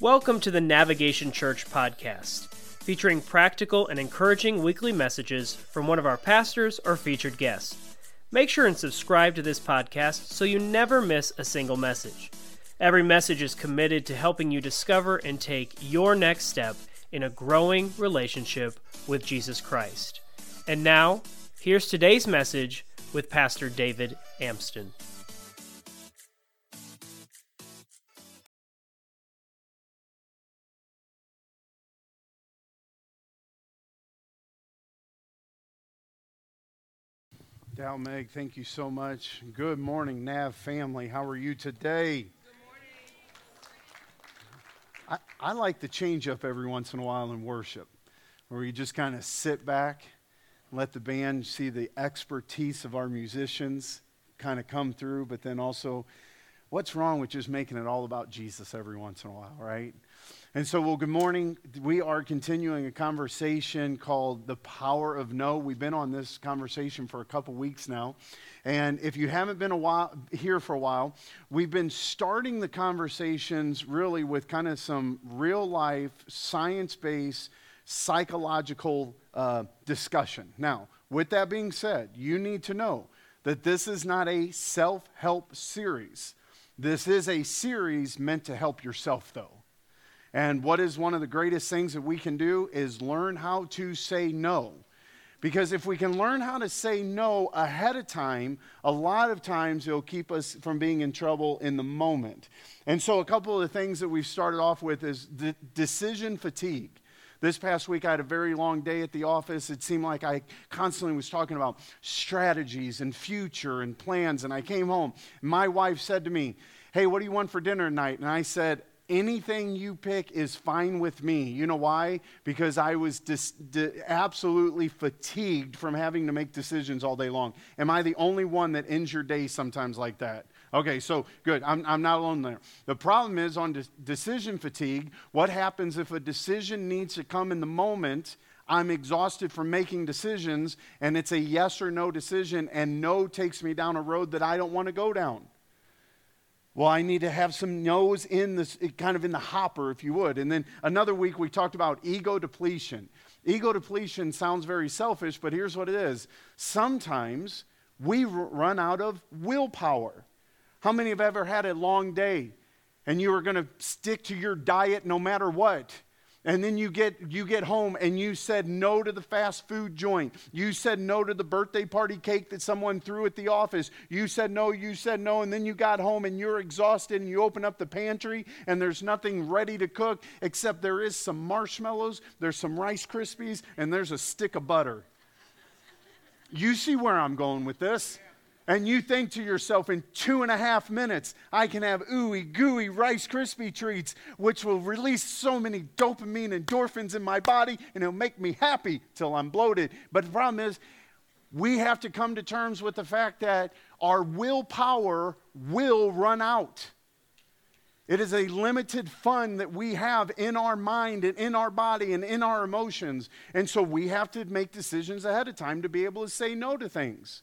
Welcome to the Navigation Church podcast, featuring practical and encouraging weekly messages from one of our pastors or featured guests. Make sure and subscribe to this podcast so you never miss a single message. Every message is committed to helping you discover and take your next step in a growing relationship with Jesus Christ. And now, here's today's message with Pastor David Amston. Dal Meg, thank you so much. Good morning, Nav family. How are you today? Good I, I like to change up every once in a while in worship, where you just kind of sit back, let the band see the expertise of our musicians kind of come through, but then also, what's wrong with just making it all about Jesus every once in a while, right? And so, well, good morning. We are continuing a conversation called The Power of No. We've been on this conversation for a couple weeks now. And if you haven't been a while, here for a while, we've been starting the conversations really with kind of some real life, science based, psychological uh, discussion. Now, with that being said, you need to know that this is not a self help series. This is a series meant to help yourself, though. And what is one of the greatest things that we can do is learn how to say no. Because if we can learn how to say no ahead of time, a lot of times it'll keep us from being in trouble in the moment. And so, a couple of the things that we've started off with is de- decision fatigue. This past week, I had a very long day at the office. It seemed like I constantly was talking about strategies and future and plans. And I came home. My wife said to me, Hey, what do you want for dinner tonight? And I said, anything you pick is fine with me. You know why? Because I was dis- di- absolutely fatigued from having to make decisions all day long. Am I the only one that ends your day sometimes like that? Okay, so good. I'm, I'm not alone there. The problem is on de- decision fatigue, what happens if a decision needs to come in the moment? I'm exhausted from making decisions, and it's a yes or no decision, and no takes me down a road that I don't want to go down. Well, I need to have some no's in this, eh, kind of in the hopper, if you would. And then another week we talked about ego depletion. Ego depletion sounds very selfish, but here's what it is. Sometimes we run out of willpower. How many have ever had a long day and you were going to stick to your diet no matter what? And then you get you get home and you said no to the fast food joint. You said no to the birthday party cake that someone threw at the office. You said no you said no and then you got home and you're exhausted and you open up the pantry and there's nothing ready to cook except there is some marshmallows there's some rice krispies and there's a stick of butter. You see where i'm going with this and you think to yourself, in two and a half minutes, I can have ooey gooey Rice Krispie treats, which will release so many dopamine and endorphins in my body, and it'll make me happy till I'm bloated. But the problem is, we have to come to terms with the fact that our willpower will run out. It is a limited fund that we have in our mind and in our body and in our emotions. And so we have to make decisions ahead of time to be able to say no to things.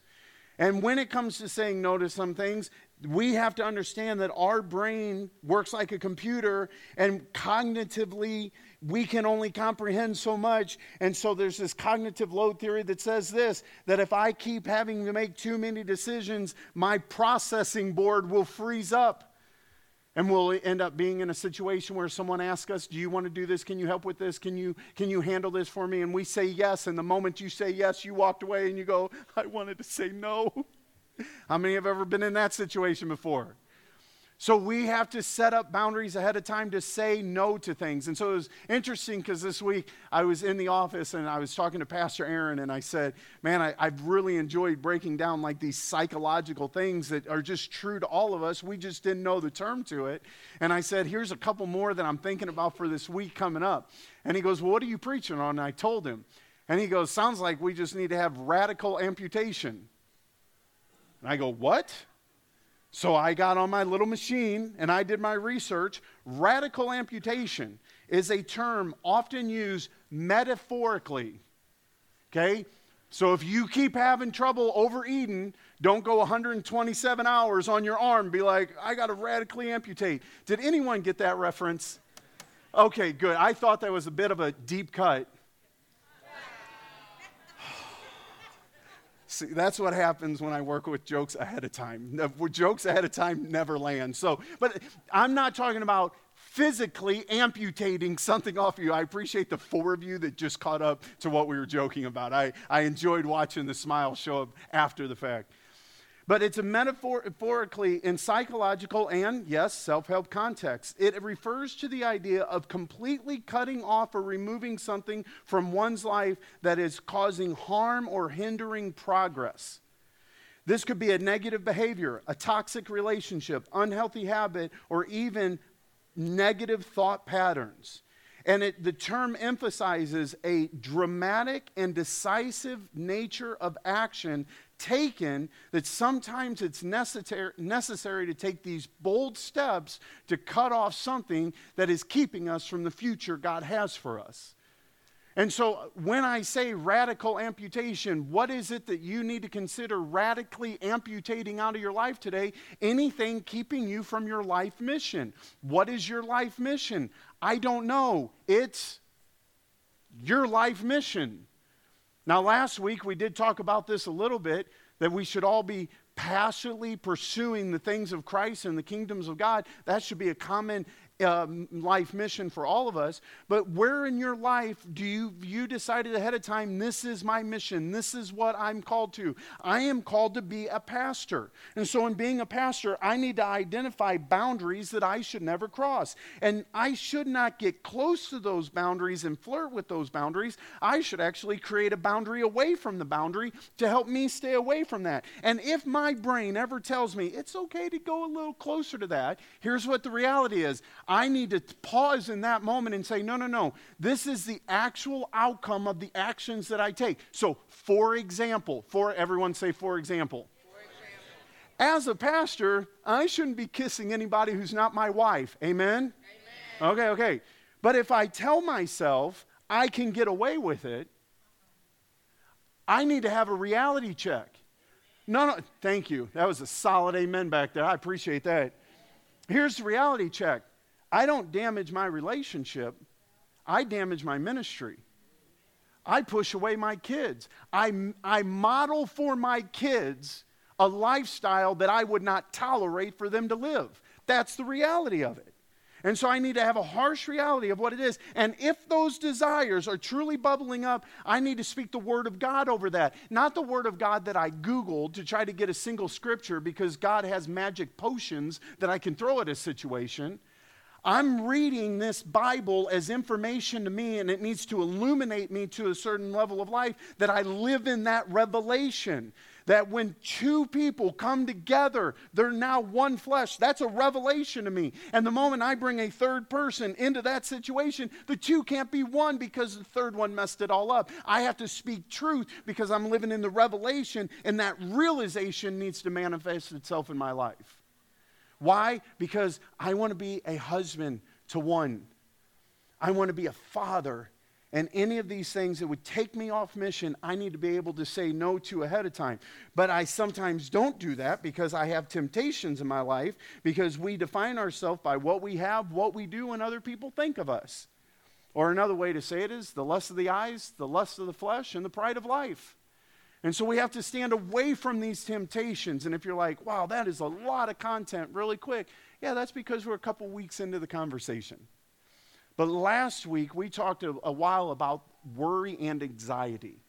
And when it comes to saying no to some things, we have to understand that our brain works like a computer and cognitively we can only comprehend so much. And so there's this cognitive load theory that says this that if I keep having to make too many decisions, my processing board will freeze up. And we'll end up being in a situation where someone asks us, Do you want to do this? Can you help with this? Can you, can you handle this for me? And we say yes. And the moment you say yes, you walked away and you go, I wanted to say no. How many have ever been in that situation before? So we have to set up boundaries ahead of time to say no to things. And so it was interesting because this week I was in the office and I was talking to Pastor Aaron and I said, Man, I, have really enjoyed breaking down like these psychological things that are just true to all of us. We just didn't know the term to it. And I said, Here's a couple more that I'm thinking about for this week coming up. And he goes, Well, what are you preaching on? And I told him. And he goes, Sounds like we just need to have radical amputation. And I go, What? So I got on my little machine and I did my research. Radical amputation is a term often used metaphorically. Okay? So if you keep having trouble overeating, don't go 127 hours on your arm. Be like, I got to radically amputate. Did anyone get that reference? Okay, good. I thought that was a bit of a deep cut. See, that's what happens when I work with jokes ahead of time. Jokes ahead of time never land. So, but I'm not talking about physically amputating something off you. I appreciate the four of you that just caught up to what we were joking about. I, I enjoyed watching the smile show up after the fact. But it's a metaphorically in psychological and, yes, self help context. It refers to the idea of completely cutting off or removing something from one's life that is causing harm or hindering progress. This could be a negative behavior, a toxic relationship, unhealthy habit, or even negative thought patterns. And it, the term emphasizes a dramatic and decisive nature of action taken that sometimes it's necessary, necessary to take these bold steps to cut off something that is keeping us from the future God has for us. And so, when I say radical amputation, what is it that you need to consider radically amputating out of your life today? Anything keeping you from your life mission. What is your life mission? I don't know. It's your life mission. Now, last week we did talk about this a little bit that we should all be passionately pursuing the things of Christ and the kingdoms of God. That should be a common uh, life mission for all of us. But where in your life do you, you decided ahead of time, this is my mission, this is what I'm called to? I am called to be a pastor. And so, in being a pastor, I need to identify boundaries that I should never cross. And I should not get close to those boundaries and flirt with those boundaries. I should actually create a boundary away from the boundary to help me stay away from that. And if my brain ever tells me it's okay to go a little closer to that, here's what the reality is I need to pause in that moment and say, no, no, no. This is the actual outcome of the actions that I take. So, for example, for everyone say, for example. As a pastor, I shouldn't be kissing anybody who's not my wife. Amen? Amen? Okay, okay. But if I tell myself I can get away with it, I need to have a reality check. No, no, thank you. That was a solid amen back there. I appreciate that. Here's the reality check I don't damage my relationship, I damage my ministry. I push away my kids. I, I model for my kids a lifestyle that I would not tolerate for them to live. That's the reality of it. And so I need to have a harsh reality of what it is. And if those desires are truly bubbling up, I need to speak the Word of God over that. Not the Word of God that I Googled to try to get a single scripture because God has magic potions that I can throw at a situation. I'm reading this Bible as information to me, and it needs to illuminate me to a certain level of life that I live in that revelation. That when two people come together, they're now one flesh. That's a revelation to me. And the moment I bring a third person into that situation, the two can't be one because the third one messed it all up. I have to speak truth because I'm living in the revelation, and that realization needs to manifest itself in my life. Why? Because I want to be a husband to one. I want to be a father. And any of these things that would take me off mission, I need to be able to say no to ahead of time. But I sometimes don't do that because I have temptations in my life because we define ourselves by what we have, what we do, and other people think of us. Or another way to say it is the lust of the eyes, the lust of the flesh, and the pride of life. And so we have to stand away from these temptations. And if you're like, wow, that is a lot of content really quick, yeah, that's because we're a couple weeks into the conversation. But last week we talked a, a while about worry and anxiety.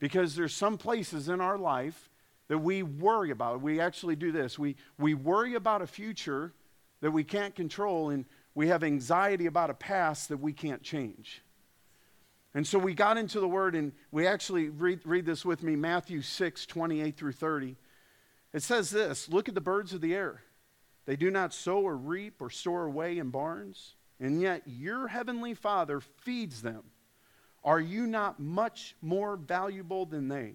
Because there's some places in our life that we worry about. We actually do this. We, we worry about a future that we can't control, and we have anxiety about a past that we can't change. And so we got into the word, and we actually read, read this with me Matthew 6, 28 through 30. It says this Look at the birds of the air. They do not sow or reap or store away in barns, and yet your heavenly Father feeds them. Are you not much more valuable than they?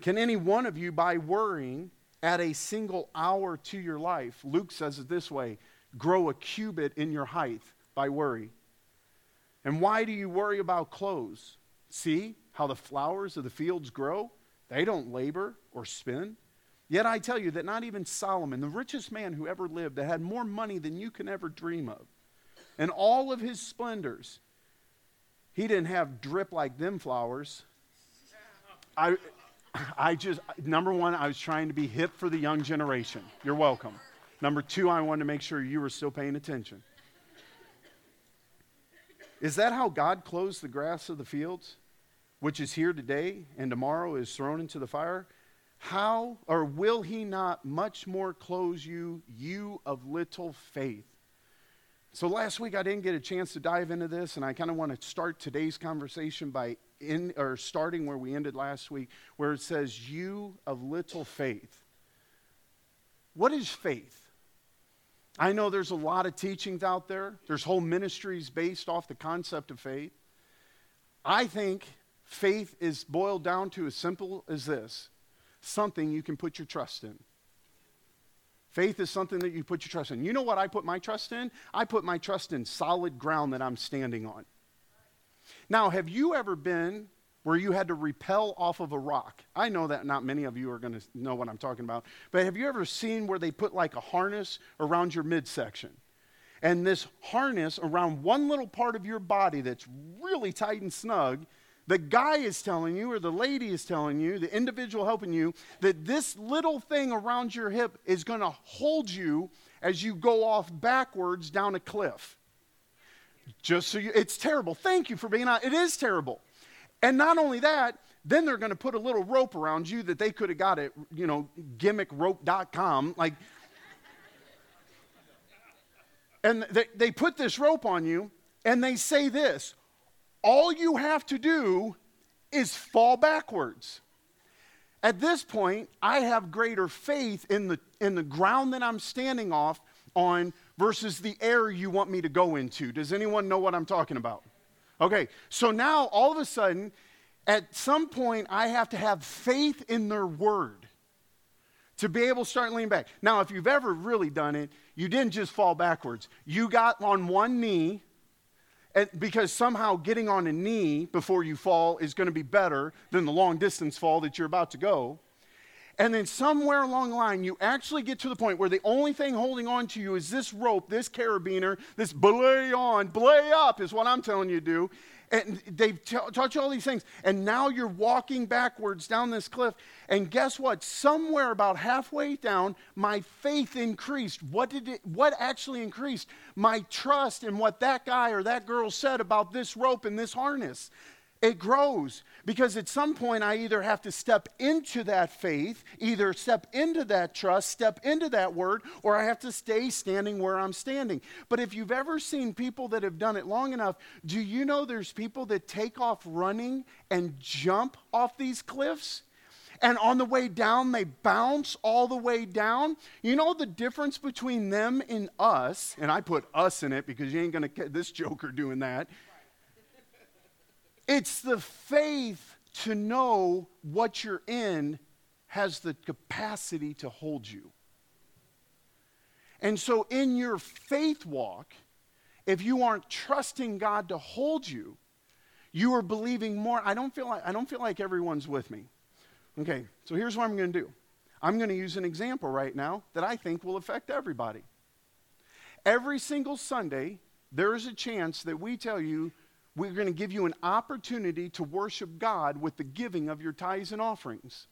Can any one of you, by worrying, add a single hour to your life? Luke says it this way grow a cubit in your height by worry. And why do you worry about clothes? See how the flowers of the fields grow? They don't labor or spin. Yet I tell you that not even Solomon, the richest man who ever lived, that had more money than you can ever dream of, and all of his splendors. He didn't have drip like them flowers. I, I just, number one, I was trying to be hip for the young generation. You're welcome. Number two, I wanted to make sure you were still paying attention. Is that how God clothes the grass of the fields, which is here today and tomorrow is thrown into the fire? How or will he not much more clothe you, you of little faith? So last week I didn't get a chance to dive into this, and I kind of want to start today's conversation by in or starting where we ended last week, where it says, You of little faith. What is faith? I know there's a lot of teachings out there. There's whole ministries based off the concept of faith. I think faith is boiled down to as simple as this something you can put your trust in. Faith is something that you put your trust in. You know what I put my trust in? I put my trust in solid ground that I'm standing on. Now, have you ever been where you had to repel off of a rock? I know that not many of you are going to know what I'm talking about, but have you ever seen where they put like a harness around your midsection? And this harness around one little part of your body that's really tight and snug the guy is telling you, or the lady is telling you, the individual helping you, that this little thing around your hip is going to hold you as you go off backwards down a cliff. Just so you, it's terrible. Thank you for being out. It is terrible. And not only that, then they're going to put a little rope around you that they could have got at, you know, gimmickrope.com. Like, and they, they put this rope on you and they say this all you have to do is fall backwards. At this point, I have greater faith in the, in the ground that I'm standing off on versus the air you want me to go into. Does anyone know what I'm talking about? Okay, so now all of a sudden, at some point, I have to have faith in their word to be able to start leaning back. Now, if you've ever really done it, you didn't just fall backwards. You got on one knee and because somehow getting on a knee before you fall is going to be better than the long distance fall that you're about to go. And then somewhere along the line, you actually get to the point where the only thing holding on to you is this rope, this carabiner, this belay on, belay up is what I'm telling you to do. And they've t- taught you all these things. And now you're walking backwards down this cliff. And guess what? Somewhere about halfway down, my faith increased. What did it, what actually increased? My trust in what that guy or that girl said about this rope and this harness. It grows because at some point I either have to step into that faith, either step into that trust, step into that word, or I have to stay standing where I'm standing. But if you've ever seen people that have done it long enough, do you know there's people that take off running and jump off these cliffs? And on the way down, they bounce all the way down. You know the difference between them and us, and I put us in it because you ain't gonna get this joker doing that. It's the faith to know what you're in has the capacity to hold you. And so, in your faith walk, if you aren't trusting God to hold you, you are believing more. I don't feel like, I don't feel like everyone's with me. Okay, so here's what I'm going to do I'm going to use an example right now that I think will affect everybody. Every single Sunday, there is a chance that we tell you we're going to give you an opportunity to worship God with the giving of your tithes and offerings.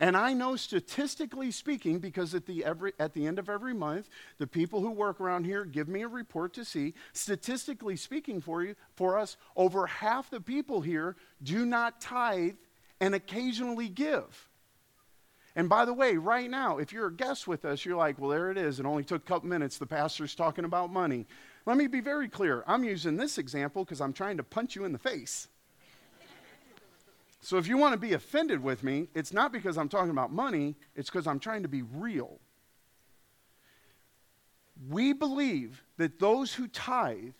And I know statistically speaking, because at the, every, at the end of every month, the people who work around here give me a report to see, statistically speaking for you, for us, over half the people here do not tithe and occasionally give. And by the way, right now, if you're a guest with us, you're like, well, there it is. It only took a couple minutes. The pastor's talking about money. Let me be very clear. I'm using this example because I'm trying to punch you in the face. So if you want to be offended with me, it's not because I'm talking about money, it's because I'm trying to be real. We believe that those who tithe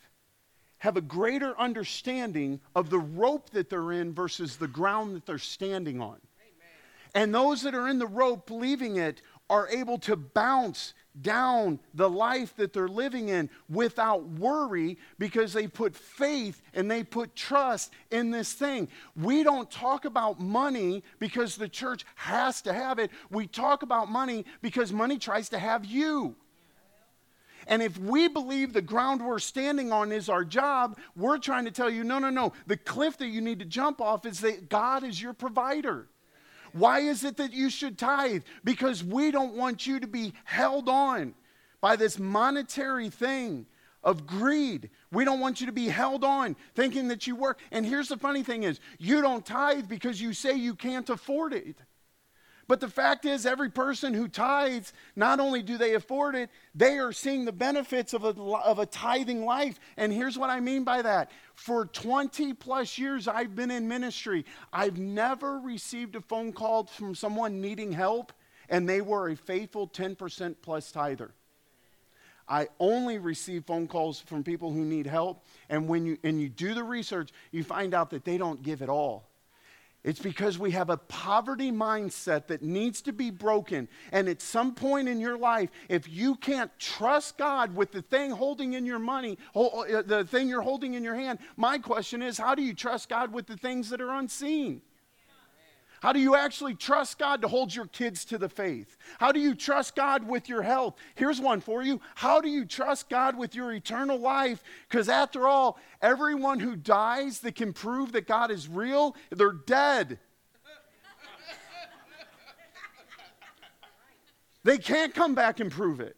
have a greater understanding of the rope that they're in versus the ground that they're standing on. Amen. And those that are in the rope leaving it are able to bounce down the life that they're living in without worry because they put faith and they put trust in this thing. We don't talk about money because the church has to have it. We talk about money because money tries to have you. And if we believe the ground we're standing on is our job, we're trying to tell you no, no, no. The cliff that you need to jump off is that God is your provider. Why is it that you should tithe? Because we don't want you to be held on by this monetary thing of greed. We don't want you to be held on thinking that you work. And here's the funny thing is, you don't tithe because you say you can't afford it. But the fact is, every person who tithes, not only do they afford it, they are seeing the benefits of a, of a tithing life. And here's what I mean by that. For 20 plus years I've been in ministry, I've never received a phone call from someone needing help, and they were a faithful 10% plus tither. I only receive phone calls from people who need help. And when you, and you do the research, you find out that they don't give at all. It's because we have a poverty mindset that needs to be broken. And at some point in your life, if you can't trust God with the thing holding in your money, uh, the thing you're holding in your hand, my question is how do you trust God with the things that are unseen? How do you actually trust God to hold your kids to the faith? How do you trust God with your health? Here's one for you. How do you trust God with your eternal life? Because after all, everyone who dies that can prove that God is real, they're dead. they can't come back and prove it.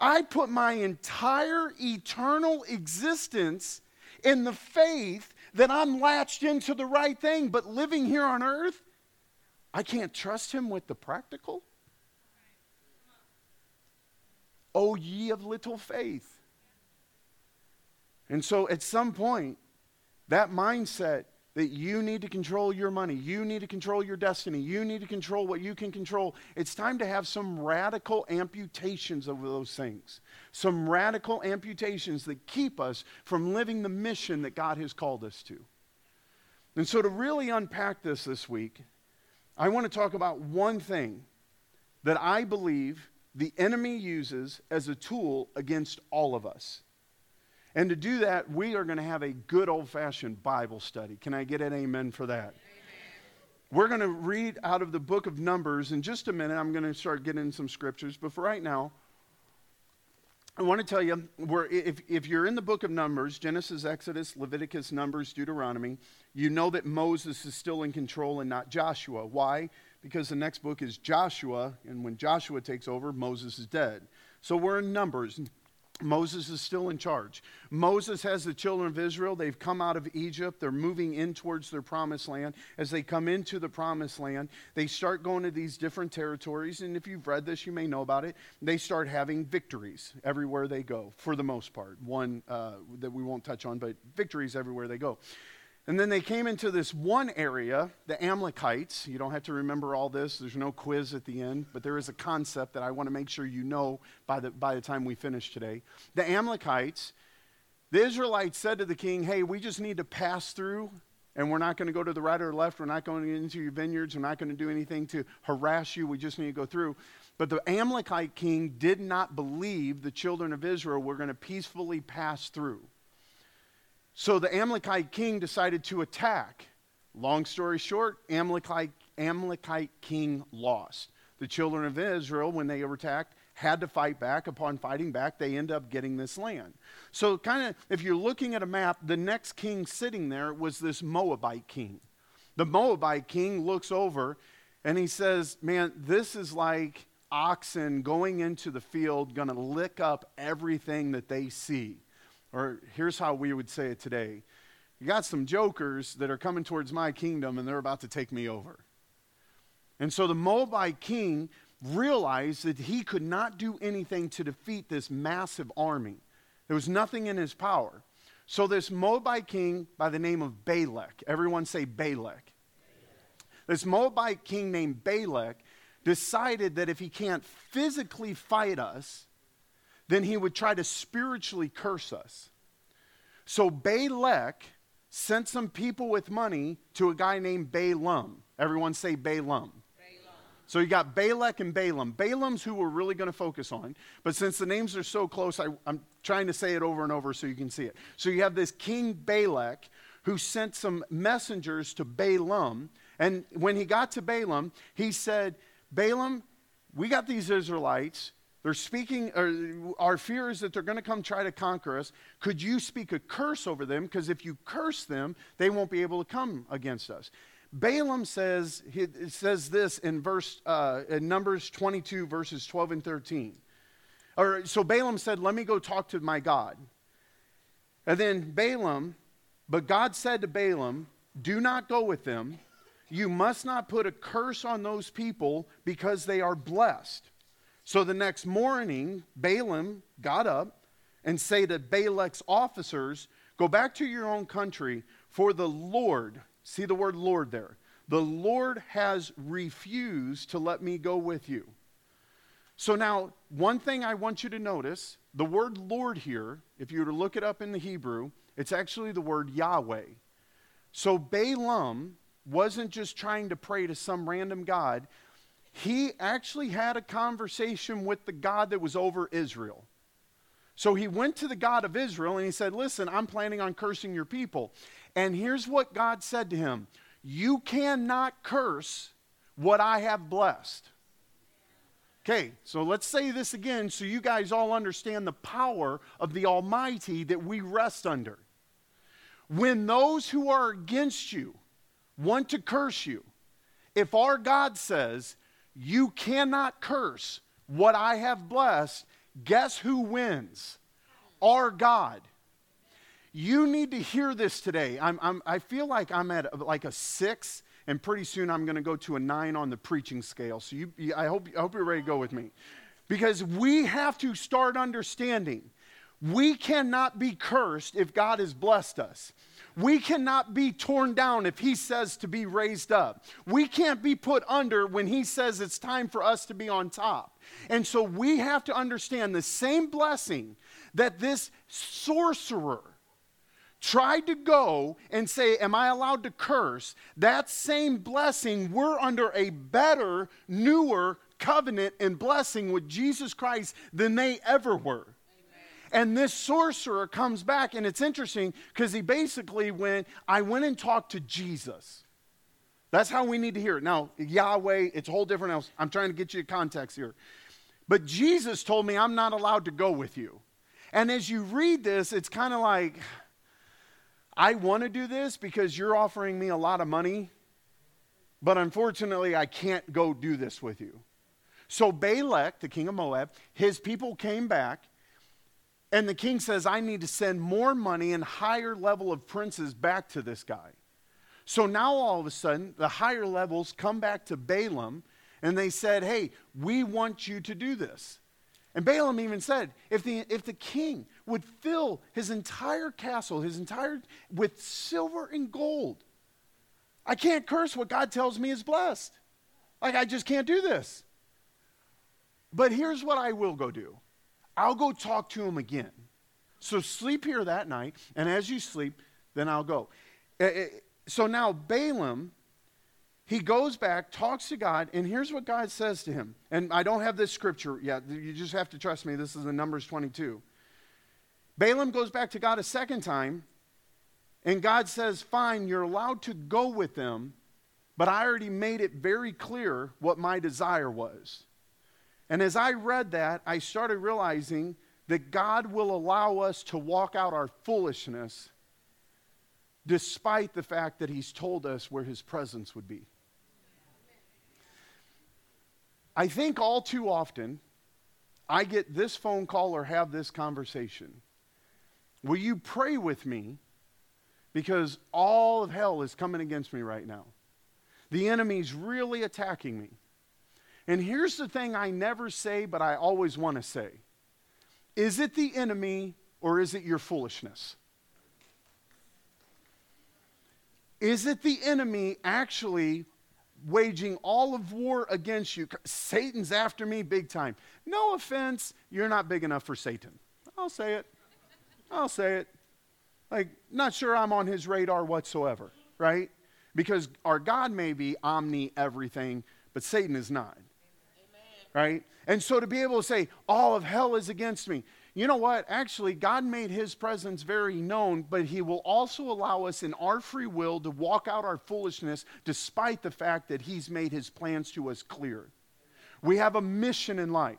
I put my entire eternal existence in the faith that I'm latched into the right thing, but living here on earth, I can't trust him with the practical? Oh, ye of little faith. And so at some point, that mindset that you need to control your money, you need to control your destiny, you need to control what you can control, it's time to have some radical amputations of those things. Some radical amputations that keep us from living the mission that God has called us to. And so, to really unpack this this week, I want to talk about one thing that I believe the enemy uses as a tool against all of us. And to do that, we are going to have a good old fashioned Bible study. Can I get an amen for that? Amen. We're going to read out of the book of Numbers in just a minute. I'm going to start getting some scriptures. But for right now, I want to tell you, if, if you're in the book of Numbers, Genesis, Exodus, Leviticus, Numbers, Deuteronomy, you know that Moses is still in control and not Joshua. Why? Because the next book is Joshua, and when Joshua takes over, Moses is dead. So we're in Numbers. Moses is still in charge. Moses has the children of Israel. They've come out of Egypt. They're moving in towards their promised land. As they come into the promised land, they start going to these different territories. And if you've read this, you may know about it. They start having victories everywhere they go, for the most part. One uh, that we won't touch on, but victories everywhere they go. And then they came into this one area, the Amalekites. You don't have to remember all this, there's no quiz at the end, but there is a concept that I want to make sure you know by the, by the time we finish today. The Amalekites, the Israelites said to the king, Hey, we just need to pass through, and we're not going to go to the right or left. We're not going into your vineyards. We're not going to do anything to harass you. We just need to go through. But the Amalekite king did not believe the children of Israel were going to peacefully pass through. So the Amalekite king decided to attack. Long story short, Amalekite, Amalekite king lost. The children of Israel, when they were attacked, had to fight back. Upon fighting back, they end up getting this land. So, kind of, if you're looking at a map, the next king sitting there was this Moabite king. The Moabite king looks over and he says, Man, this is like oxen going into the field, going to lick up everything that they see. Or here's how we would say it today You got some jokers that are coming towards my kingdom and they're about to take me over. And so the Moabite king realized that he could not do anything to defeat this massive army. There was nothing in his power. So this Moabite king by the name of Balak, everyone say Balak. This Moabite king named Balak decided that if he can't physically fight us, then he would try to spiritually curse us. So Balak sent some people with money to a guy named Balaam. Everyone say Balaam. Balaam. So you got Balak and Balaam. Balaam's who we're really going to focus on. But since the names are so close, I, am trying to say it over and over so you can see it. So you have this king Balak who sent some messengers to Balaam. And when he got to Balaam, he said, Balaam, we got these Israelites. They're speaking, or our fear is that they're going to come try to conquer us. Could you speak a curse over them? Because if you curse them, they won't be able to come against us. Balaam says, it says this in verse, uh, in Numbers 22, verses 12 and 13. Or, so Balaam said, Let me go talk to my God. And then Balaam, but God said to Balaam, Do not go with them. You must not put a curse on those people because they are blessed. So the next morning, Balaam got up and said to Balak's officers, Go back to your own country, for the Lord, see the word Lord there, the Lord has refused to let me go with you. So now, one thing I want you to notice the word Lord here, if you were to look it up in the Hebrew, it's actually the word Yahweh. So Balaam wasn't just trying to pray to some random God, he actually had a conversation with the God that was over Israel. So he went to the God of Israel and he said, Listen, I'm planning on cursing your people. And here's what God said to him You cannot curse what I have blessed. Okay, so let's say this again so you guys all understand the power of the Almighty that we rest under. When those who are against you want to curse you, if our God says, you cannot curse what I have blessed. Guess who wins? Our God. You need to hear this today. I'm, I'm, i feel like I'm at like a six, and pretty soon I'm going to go to a nine on the preaching scale. So you, I, hope, I hope you're ready to go with me. Because we have to start understanding we cannot be cursed if God has blessed us. We cannot be torn down if He says to be raised up. We can't be put under when He says it's time for us to be on top. And so we have to understand the same blessing that this sorcerer tried to go and say, Am I allowed to curse? That same blessing, we're under a better, newer covenant and blessing with Jesus Christ than they ever were. And this sorcerer comes back, and it's interesting because he basically went, I went and talked to Jesus. That's how we need to hear it. Now, Yahweh, it's a whole different else. I'm trying to get you context here. But Jesus told me I'm not allowed to go with you. And as you read this, it's kind of like, I want to do this because you're offering me a lot of money, but unfortunately, I can't go do this with you. So Balak, the king of Moab, his people came back and the king says, I need to send more money and higher level of princes back to this guy. So now all of a sudden, the higher levels come back to Balaam and they said, Hey, we want you to do this. And Balaam even said, if the, if the king would fill his entire castle, his entire, with silver and gold, I can't curse what God tells me is blessed. Like, I just can't do this. But here's what I will go do I'll go talk to him again. So sleep here that night, and as you sleep, then I'll go. Eh, eh, so now Balaam, he goes back, talks to God, and here's what God says to him. And I don't have this scripture yet. You just have to trust me. This is in Numbers 22. Balaam goes back to God a second time, and God says, Fine, you're allowed to go with them, but I already made it very clear what my desire was. And as I read that, I started realizing that God will allow us to walk out our foolishness despite the fact that He's told us where His presence would be. I think all too often I get this phone call or have this conversation. Will you pray with me? Because all of hell is coming against me right now. The enemy's really attacking me. And here's the thing I never say, but I always want to say Is it the enemy or is it your foolishness? Is it the enemy actually waging all of war against you? Satan's after me big time. No offense, you're not big enough for Satan. I'll say it. I'll say it. Like, not sure I'm on his radar whatsoever, right? Because our God may be omni everything, but Satan is not right? And so to be able to say, all of hell is against me. You know what? Actually, God made his presence very known, but he will also allow us in our free will to walk out our foolishness despite the fact that he's made his plans to us clear. We have a mission in life.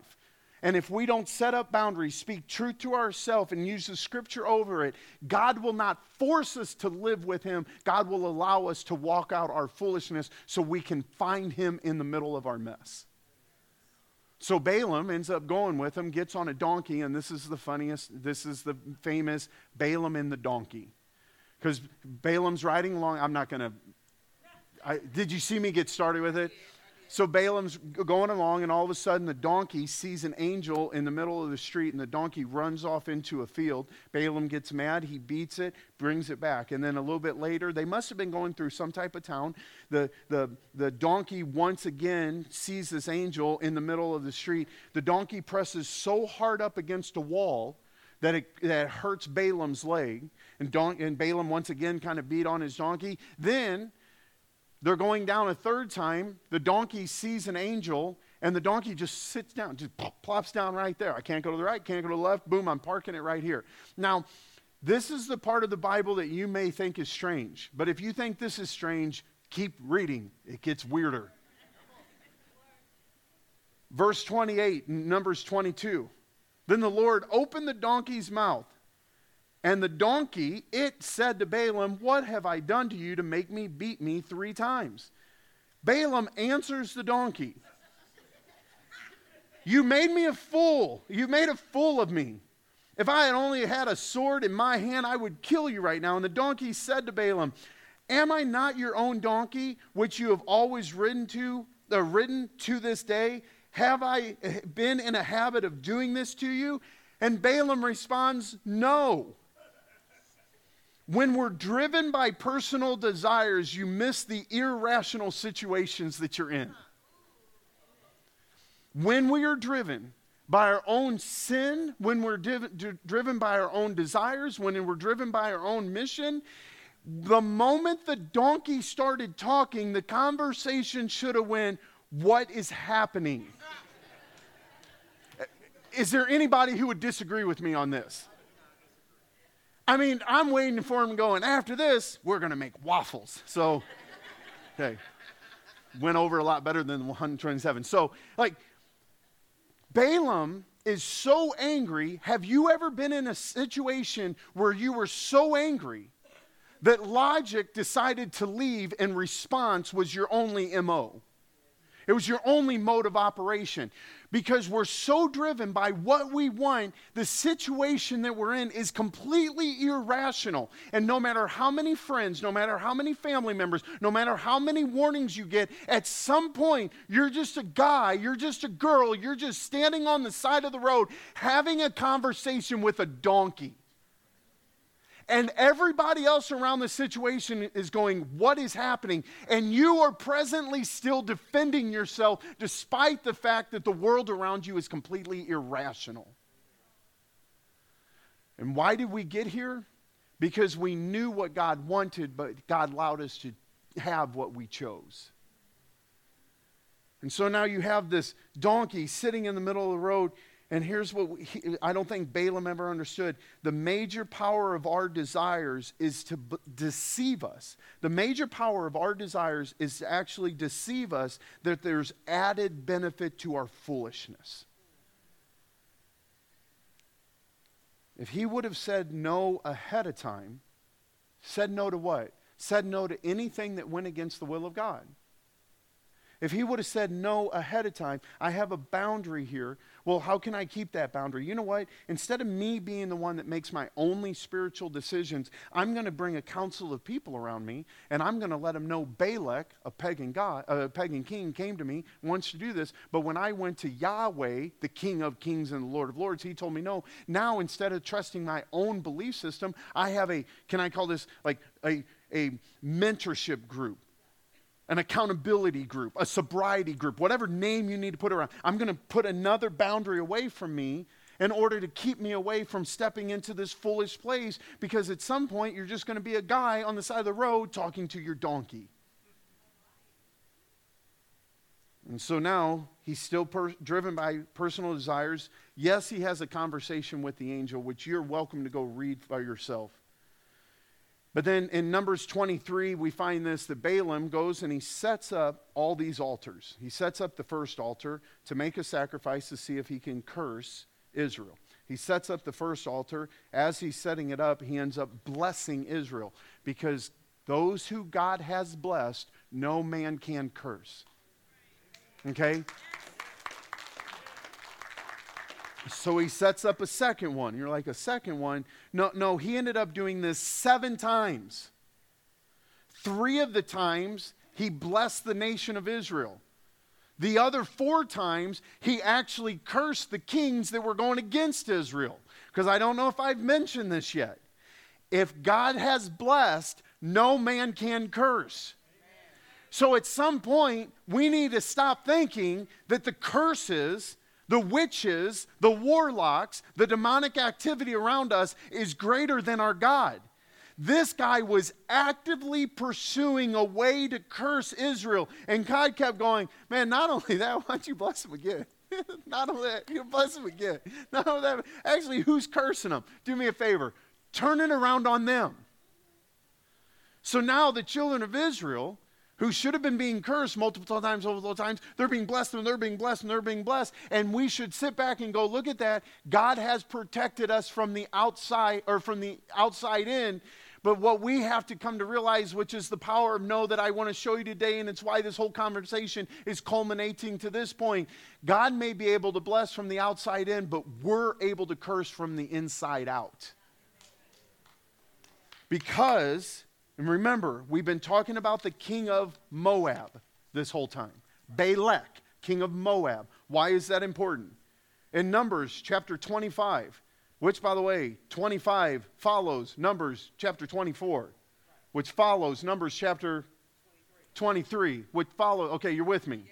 And if we don't set up boundaries, speak truth to ourselves, and use the scripture over it, God will not force us to live with Him. God will allow us to walk out our foolishness so we can find Him in the middle of our mess. So Balaam ends up going with him, gets on a donkey, and this is the funniest, this is the famous Balaam and the donkey. Because Balaam's riding along. I'm not going to. Did you see me get started with it? So Balaam's going along, and all of a sudden, the donkey sees an angel in the middle of the street, and the donkey runs off into a field. Balaam gets mad. He beats it, brings it back. And then a little bit later, they must have been going through some type of town. The, the, the donkey once again sees this angel in the middle of the street. The donkey presses so hard up against a wall that it, that it hurts Balaam's leg. And, don- and Balaam once again kind of beat on his donkey. Then they're going down a third time. The donkey sees an angel, and the donkey just sits down, just plops down right there. I can't go to the right, can't go to the left. Boom, I'm parking it right here. Now, this is the part of the Bible that you may think is strange. But if you think this is strange, keep reading. It gets weirder. Verse 28, Numbers 22. Then the Lord opened the donkey's mouth and the donkey, it said to Balaam, What have I done to you to make me beat me three times? Balaam answers the donkey, You made me a fool. You made a fool of me. If I had only had a sword in my hand, I would kill you right now. And the donkey said to Balaam, Am I not your own donkey, which you have always ridden to, uh, ridden to this day? Have I been in a habit of doing this to you? And Balaam responds, No. When we're driven by personal desires, you miss the irrational situations that you're in. When we are driven by our own sin, when we're div- driven by our own desires, when we're driven by our own mission, the moment the donkey started talking, the conversation should have went, "What is happening?" Is there anybody who would disagree with me on this? I mean, I'm waiting for him going, after this, we're going to make waffles. So, okay. Went over a lot better than 127. So, like, Balaam is so angry. Have you ever been in a situation where you were so angry that logic decided to leave and response was your only MO? It was your only mode of operation because we're so driven by what we want, the situation that we're in is completely irrational. And no matter how many friends, no matter how many family members, no matter how many warnings you get, at some point, you're just a guy, you're just a girl, you're just standing on the side of the road having a conversation with a donkey. And everybody else around the situation is going, What is happening? And you are presently still defending yourself despite the fact that the world around you is completely irrational. And why did we get here? Because we knew what God wanted, but God allowed us to have what we chose. And so now you have this donkey sitting in the middle of the road and here's what I don't think Balaam ever understood. The major power of our desires is to b- deceive us. The major power of our desires is to actually deceive us that there's added benefit to our foolishness. If he would have said no ahead of time, said no to what? Said no to anything that went against the will of God. If he would have said no ahead of time, I have a boundary here. Well, how can I keep that boundary? You know what? Instead of me being the one that makes my only spiritual decisions, I'm going to bring a council of people around me, and I'm going to let them know Balak, a pagan god, a pagan king, came to me, wants to do this. But when I went to Yahweh, the King of Kings and the Lord of Lords, he told me no. Now instead of trusting my own belief system, I have a. Can I call this like a a mentorship group? An accountability group, a sobriety group, whatever name you need to put around. I'm going to put another boundary away from me in order to keep me away from stepping into this foolish place because at some point you're just going to be a guy on the side of the road talking to your donkey. And so now he's still per- driven by personal desires. Yes, he has a conversation with the angel, which you're welcome to go read by yourself. But then in Numbers 23, we find this that Balaam goes and he sets up all these altars. He sets up the first altar to make a sacrifice to see if he can curse Israel. He sets up the first altar. As he's setting it up, he ends up blessing Israel because those who God has blessed, no man can curse. Okay? So he sets up a second one. You're like, a second one? No, no, he ended up doing this seven times. Three of the times he blessed the nation of Israel. The other four times he actually cursed the kings that were going against Israel. Because I don't know if I've mentioned this yet. If God has blessed, no man can curse. So at some point, we need to stop thinking that the curses the witches, the warlocks, the demonic activity around us is greater than our God. This guy was actively pursuing a way to curse Israel. And God kept going, Man, not only that, why don't you bless him again? not only that, you bless him again. Not only that, actually, who's cursing them? Do me a favor, turn it around on them. So now the children of Israel who should have been being cursed multiple times, multiple times, they're being blessed and they're being blessed and they're being blessed. And we should sit back and go, look at that. God has protected us from the outside or from the outside in. But what we have to come to realize, which is the power of no that I want to show you today, and it's why this whole conversation is culminating to this point. God may be able to bless from the outside in, but we're able to curse from the inside out. Because and remember, we've been talking about the king of Moab this whole time. Balak, king of Moab. Why is that important? In Numbers chapter 25, which, by the way, 25 follows Numbers chapter 24, which follows Numbers chapter 23, which follow. Okay, you're with me.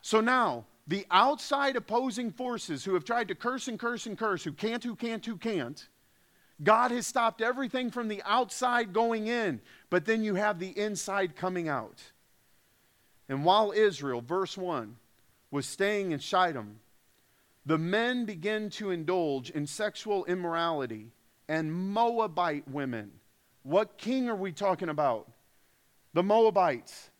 So now, the outside opposing forces who have tried to curse and curse and curse, who can't, who can't, who can't, God has stopped everything from the outside going in, but then you have the inside coming out. And while Israel, verse 1, was staying in Shittim, the men began to indulge in sexual immorality and Moabite women. What king are we talking about? The Moabites.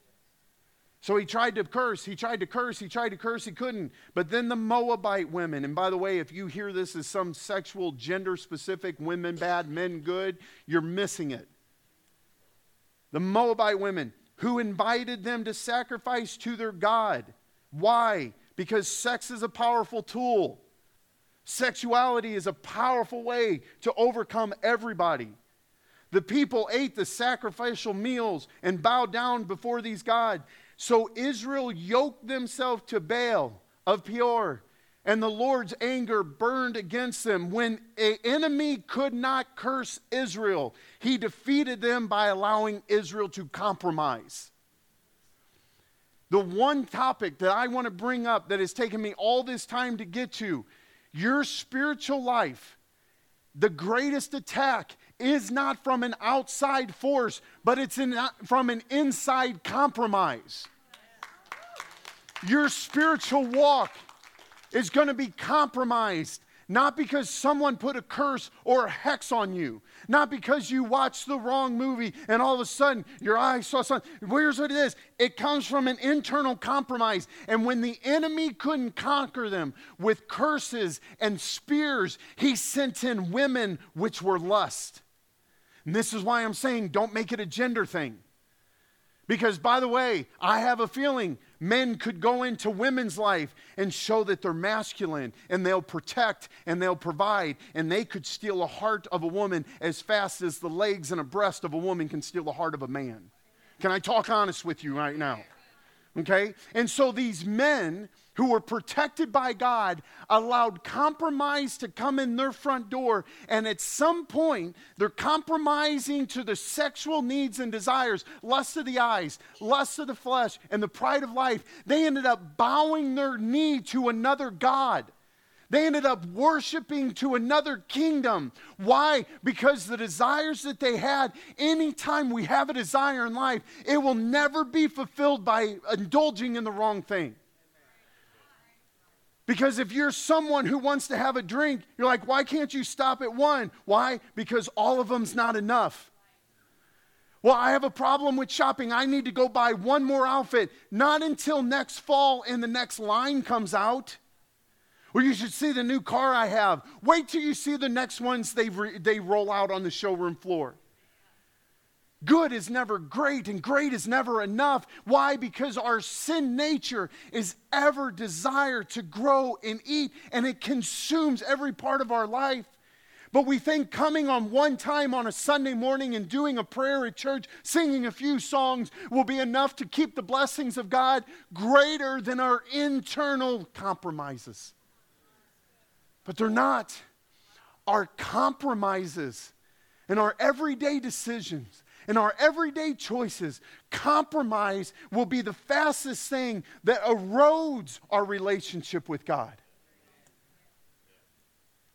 So he tried to curse, he tried to curse, he tried to curse, he couldn't. But then the Moabite women, and by the way, if you hear this as some sexual, gender specific, women bad, men good, you're missing it. The Moabite women who invited them to sacrifice to their God. Why? Because sex is a powerful tool. Sexuality is a powerful way to overcome everybody. The people ate the sacrificial meals and bowed down before these gods. So Israel yoked themselves to Baal of Peor, and the Lord's anger burned against them. When an enemy could not curse Israel, he defeated them by allowing Israel to compromise. The one topic that I want to bring up that has taken me all this time to get to your spiritual life, the greatest attack is not from an outside force, but it's in, uh, from an inside compromise. Your spiritual walk is going to be compromised. Not because someone put a curse or a hex on you. Not because you watched the wrong movie and all of a sudden your eyes saw something. Here's what it is it comes from an internal compromise. And when the enemy couldn't conquer them with curses and spears, he sent in women which were lust. And this is why I'm saying don't make it a gender thing. Because, by the way, I have a feeling men could go into women's life and show that they're masculine and they'll protect and they'll provide, and they could steal a heart of a woman as fast as the legs and a breast of a woman can steal the heart of a man. Can I talk honest with you right now? Okay? And so these men who were protected by God allowed compromise to come in their front door. And at some point, they're compromising to the sexual needs and desires, lust of the eyes, lust of the flesh, and the pride of life. They ended up bowing their knee to another God. They ended up worshiping to another kingdom. Why? Because the desires that they had, anytime we have a desire in life, it will never be fulfilled by indulging in the wrong thing. Because if you're someone who wants to have a drink, you're like, why can't you stop at one? Why? Because all of them's not enough. Well, I have a problem with shopping. I need to go buy one more outfit. Not until next fall and the next line comes out. Or you should see the new car I have. Wait till you see the next ones they, re- they roll out on the showroom floor. Good is never great, and great is never enough. Why? Because our sin nature is ever desire to grow and eat, and it consumes every part of our life. But we think coming on one time on a Sunday morning and doing a prayer at church, singing a few songs, will be enough to keep the blessings of God greater than our internal compromises. But they're not. Our compromises and our everyday decisions in our everyday choices, compromise will be the fastest thing that erodes our relationship with God.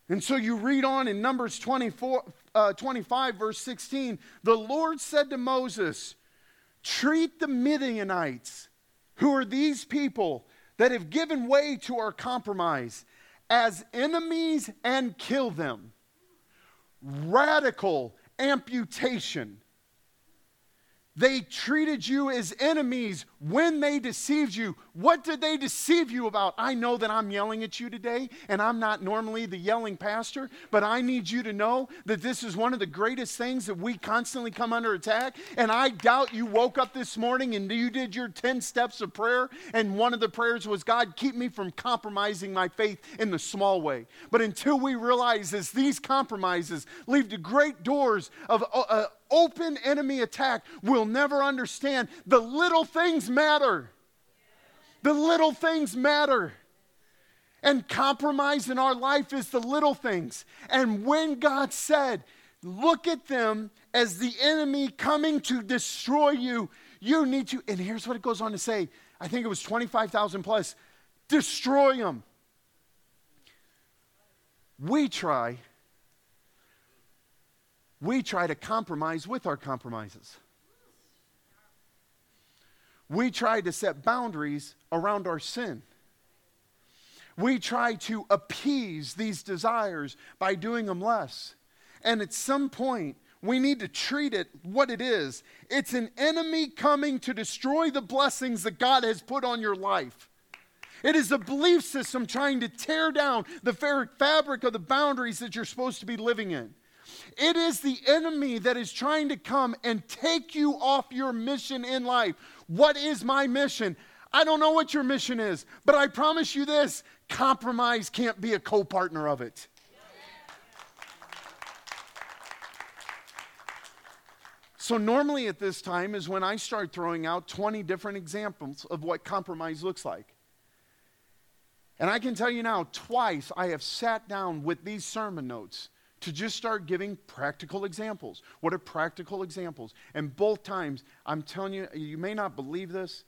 And so you read on in Numbers 24, uh, 25, verse 16 the Lord said to Moses, Treat the Midianites, who are these people that have given way to our compromise, as enemies and kill them. Radical amputation they treated you as enemies when they deceived you. What did they deceive you about? I know that I'm yelling at you today, and I'm not normally the yelling pastor, but I need you to know that this is one of the greatest things that we constantly come under attack. And I doubt you woke up this morning and you did your 10 steps of prayer, and one of the prayers was, God, keep me from compromising my faith in the small way. But until we realize as these compromises lead to great doors of uh, uh open enemy attack will never understand the little things matter. The little things matter. And compromise in our life is the little things. And when God said, look at them as the enemy coming to destroy you, you need to, and here's what it goes on to say I think it was 25,000 plus destroy them. We try we try to compromise with our compromises. We try to set boundaries around our sin. We try to appease these desires by doing them less. And at some point, we need to treat it what it is it's an enemy coming to destroy the blessings that God has put on your life. It is a belief system trying to tear down the fabric of the boundaries that you're supposed to be living in. It is the enemy that is trying to come and take you off your mission in life. What is my mission? I don't know what your mission is, but I promise you this compromise can't be a co partner of it. So, normally at this time is when I start throwing out 20 different examples of what compromise looks like. And I can tell you now, twice I have sat down with these sermon notes to just start giving practical examples. What are practical examples? And both times, I'm telling you, you may not believe this.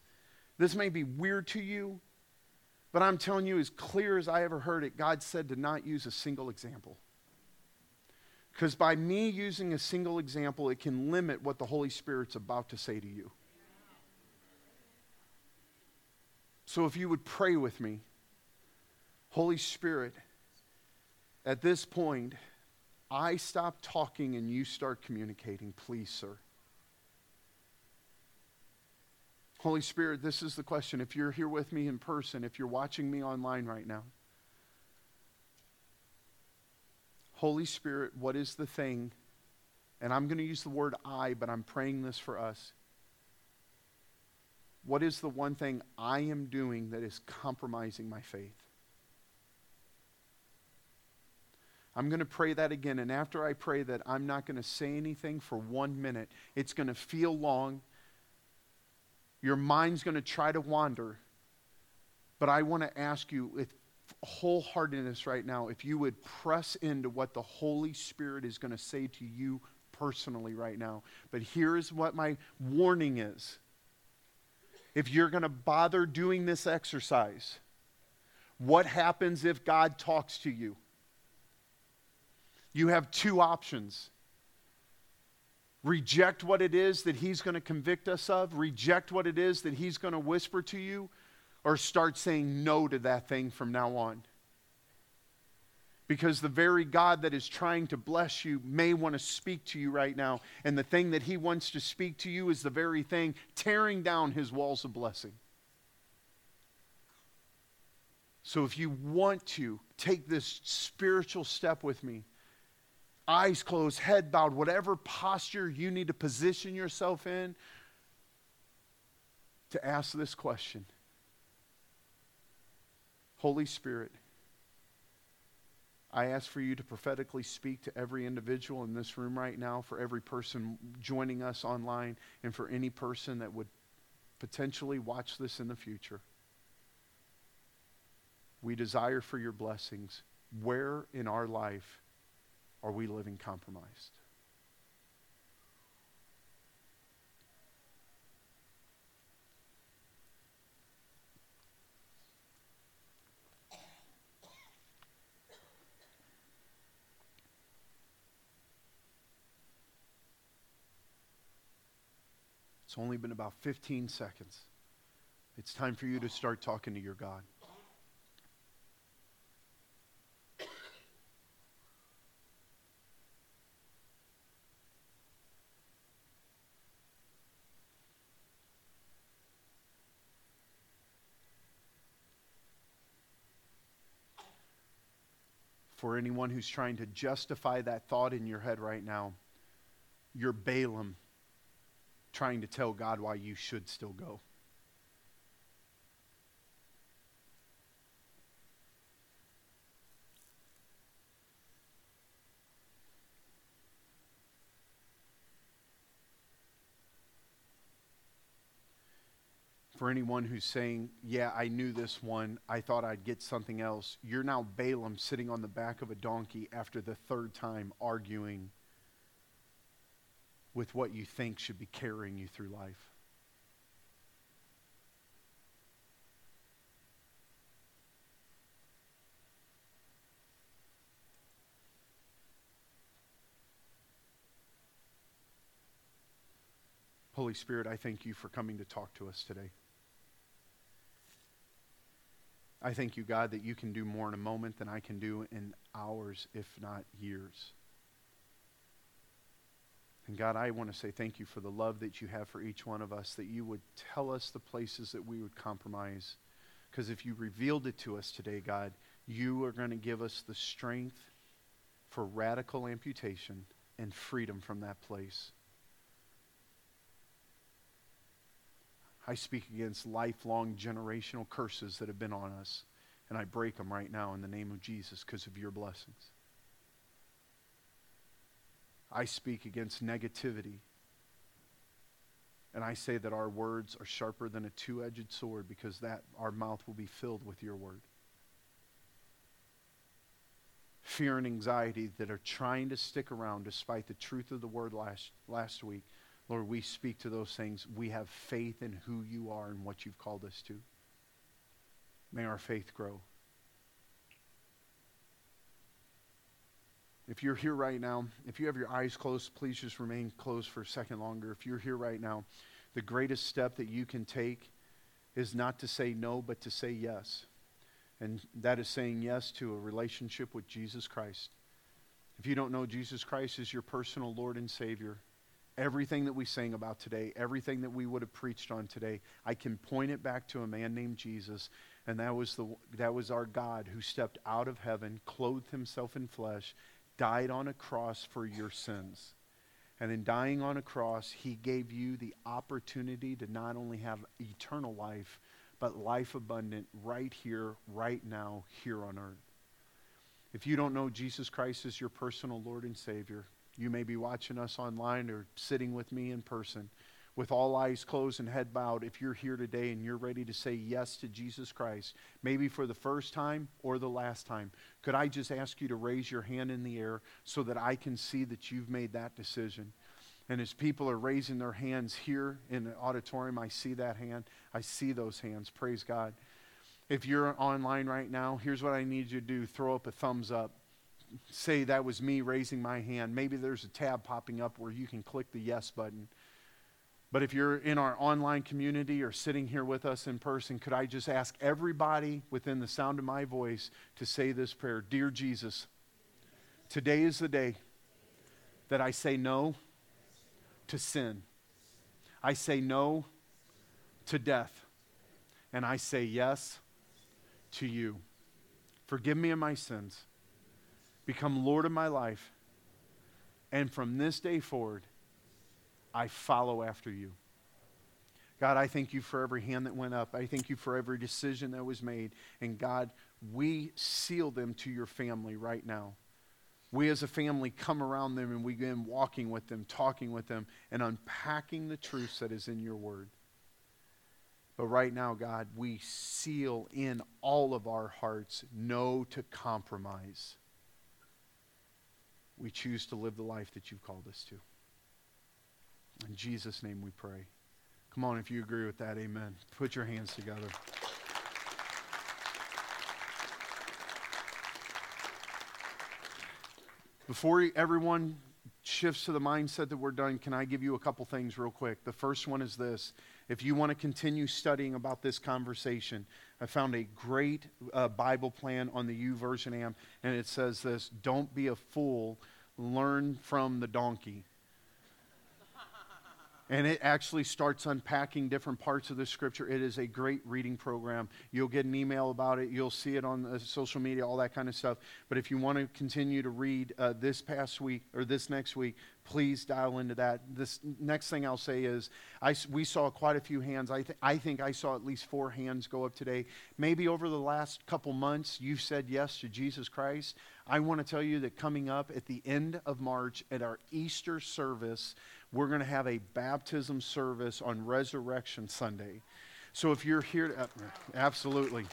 This may be weird to you, but I'm telling you, as clear as I ever heard it, God said to not use a single example. Because by me using a single example, it can limit what the Holy Spirit's about to say to you. So if you would pray with me, Holy Spirit, at this point, I stop talking and you start communicating, please, sir. Holy Spirit, this is the question. If you're here with me in person, if you're watching me online right now, Holy Spirit, what is the thing? And I'm going to use the word I, but I'm praying this for us. What is the one thing I am doing that is compromising my faith? I'm going to pray that again. And after I pray that, I'm not going to say anything for one minute. It's going to feel long. Your mind's going to try to wander. But I want to ask you with wholeheartedness right now if you would press into what the Holy Spirit is going to say to you personally right now. But here is what my warning is. If you're going to bother doing this exercise, what happens if God talks to you? You have two options reject what it is that he's going to convict us of, reject what it is that he's going to whisper to you, or start saying no to that thing from now on. because the very God that is trying to bless you may want to speak to you right now. And the thing that He wants to speak to you is the very thing tearing down His walls of blessing. So if you want to take this spiritual step with me, eyes closed, head bowed, whatever posture you need to position yourself in, to ask this question Holy Spirit, I ask for you to prophetically speak to every individual in this room right now, for every person joining us online, and for any person that would potentially watch this in the future. We desire for your blessings. Where in our life are we living compromised? It's only been about 15 seconds. It's time for you to start talking to your God. For anyone who's trying to justify that thought in your head right now, you're Balaam trying to tell God why you should still go. For anyone who's saying, Yeah, I knew this one, I thought I'd get something else, you're now Balaam sitting on the back of a donkey after the third time arguing with what you think should be carrying you through life. Holy Spirit, I thank you for coming to talk to us today. I thank you, God, that you can do more in a moment than I can do in hours, if not years. And God, I want to say thank you for the love that you have for each one of us, that you would tell us the places that we would compromise. Because if you revealed it to us today, God, you are going to give us the strength for radical amputation and freedom from that place. I speak against lifelong generational curses that have been on us, and I break them right now in the name of Jesus because of your blessings. I speak against negativity. And I say that our words are sharper than a two-edged sword because that our mouth will be filled with your word. Fear and anxiety that are trying to stick around despite the truth of the word last, last week. Lord, we speak to those things. We have faith in who you are and what you've called us to. May our faith grow. If you're here right now, if you have your eyes closed, please just remain closed for a second longer. If you're here right now, the greatest step that you can take is not to say no, but to say yes. And that is saying yes to a relationship with Jesus Christ. If you don't know Jesus Christ as your personal Lord and Savior, everything that we sang about today, everything that we would have preached on today, I can point it back to a man named Jesus. And that was, the, that was our God who stepped out of heaven, clothed himself in flesh, died on a cross for your sins. And in dying on a cross, he gave you the opportunity to not only have eternal life, but life abundant right here, right now, here on earth. If you don't know Jesus Christ as your personal Lord and Savior, you may be watching us online or sitting with me in person with all eyes closed and head bowed, if you're here today and you're ready to say yes to Jesus Christ, maybe for the first time or the last time, could I just ask you to raise your hand in the air so that I can see that you've made that decision? And as people are raising their hands here in the auditorium, I see that hand. I see those hands. Praise God. If you're online right now, here's what I need you to do throw up a thumbs up. Say that was me raising my hand. Maybe there's a tab popping up where you can click the yes button. But if you're in our online community or sitting here with us in person, could I just ask everybody within the sound of my voice to say this prayer Dear Jesus, Today is the day that I say no to sin. I say no to death. And I say yes to you. Forgive me of my sins. Become Lord of my life. And from this day forward, I follow after you. God, I thank you for every hand that went up. I thank you for every decision that was made. And God, we seal them to your family right now. We as a family come around them and we begin walking with them, talking with them, and unpacking the truths that is in your word. But right now, God, we seal in all of our hearts no to compromise. We choose to live the life that you've called us to. In Jesus' name we pray. Come on, if you agree with that, amen. Put your hands together. Before everyone shifts to the mindset that we're done, can I give you a couple things real quick? The first one is this. If you want to continue studying about this conversation, I found a great uh, Bible plan on the YouVersion app, and it says this Don't be a fool, learn from the donkey. And it actually starts unpacking different parts of the scripture. It is a great reading program. You'll get an email about it. You'll see it on social media, all that kind of stuff. But if you want to continue to read uh, this past week or this next week, please dial into that. This next thing I'll say is I, we saw quite a few hands. I, th- I think I saw at least four hands go up today. Maybe over the last couple months, you've said yes to Jesus Christ. I want to tell you that coming up at the end of March at our Easter service, we're going to have a baptism service on Resurrection Sunday. So if you're here, to, uh, absolutely.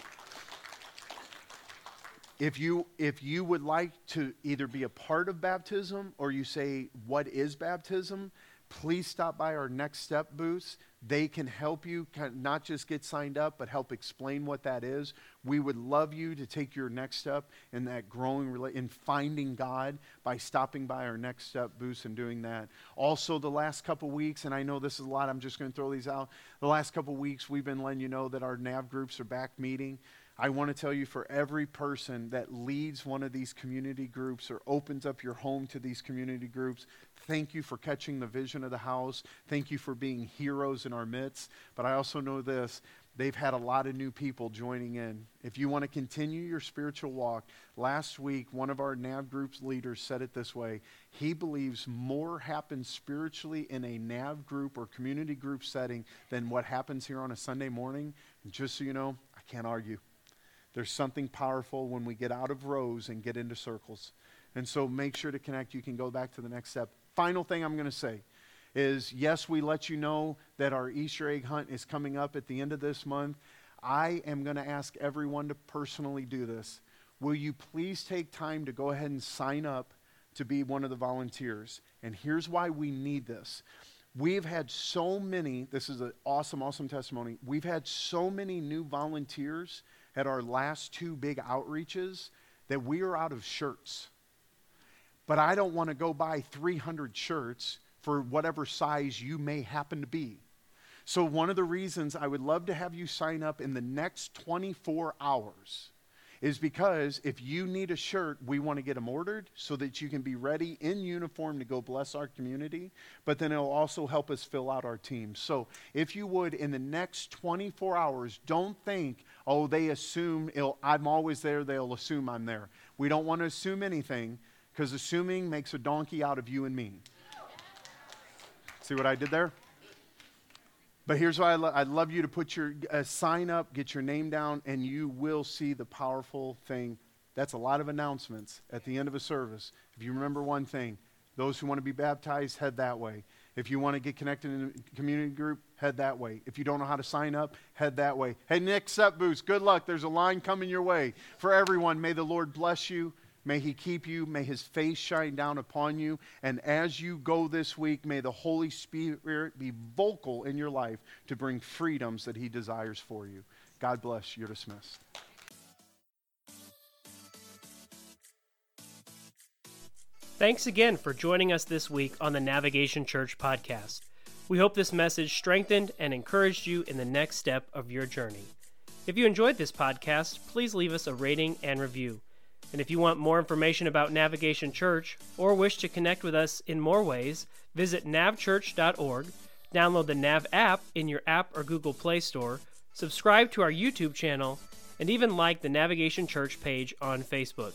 If you, if you would like to either be a part of baptism or you say, What is baptism? Please stop by our next step booths. They can help you not just get signed up, but help explain what that is. We would love you to take your next step in that growing, in finding God by stopping by our next step booths and doing that. Also, the last couple weeks, and I know this is a lot, I'm just going to throw these out. The last couple weeks, we've been letting you know that our NAV groups are back meeting. I want to tell you for every person that leads one of these community groups or opens up your home to these community groups, thank you for catching the vision of the house. Thank you for being heroes in our midst. But I also know this they've had a lot of new people joining in. If you want to continue your spiritual walk, last week one of our NAV Group's leaders said it this way. He believes more happens spiritually in a NAV group or community group setting than what happens here on a Sunday morning. And just so you know, I can't argue. There's something powerful when we get out of rows and get into circles. And so make sure to connect. You can go back to the next step. Final thing I'm going to say is yes, we let you know that our Easter egg hunt is coming up at the end of this month. I am going to ask everyone to personally do this. Will you please take time to go ahead and sign up to be one of the volunteers? And here's why we need this. We've had so many, this is an awesome, awesome testimony. We've had so many new volunteers at our last two big outreaches that we are out of shirts. But I don't want to go buy 300 shirts for whatever size you may happen to be. So, one of the reasons I would love to have you sign up in the next 24 hours is because if you need a shirt, we want to get them ordered so that you can be ready in uniform to go bless our community, but then it'll also help us fill out our team. So if you would, in the next 24 hours, don't think, oh, they assume I'm always there, they'll assume I'm there. We don't want to assume anything because assuming makes a donkey out of you and me. See what I did there? But here's why I lo- I'd love you to put your uh, sign up, get your name down, and you will see the powerful thing. That's a lot of announcements at the end of a service. If you remember one thing, those who want to be baptized, head that way. If you want to get connected in a community group, head that way. If you don't know how to sign up, head that way. Hey, Nick Boost, good luck. There's a line coming your way. For everyone, may the Lord bless you. May he keep you. May his face shine down upon you. And as you go this week, may the Holy Spirit be vocal in your life to bring freedoms that he desires for you. God bless. You're dismissed. Thanks again for joining us this week on the Navigation Church podcast. We hope this message strengthened and encouraged you in the next step of your journey. If you enjoyed this podcast, please leave us a rating and review. And if you want more information about Navigation Church or wish to connect with us in more ways, visit navchurch.org, download the Nav app in your app or Google Play Store, subscribe to our YouTube channel, and even like the Navigation Church page on Facebook.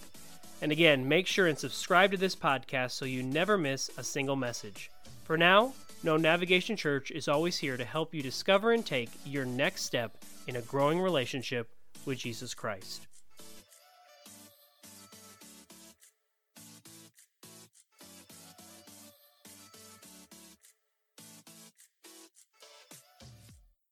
And again, make sure and subscribe to this podcast so you never miss a single message. For now, No Navigation Church is always here to help you discover and take your next step in a growing relationship with Jesus Christ.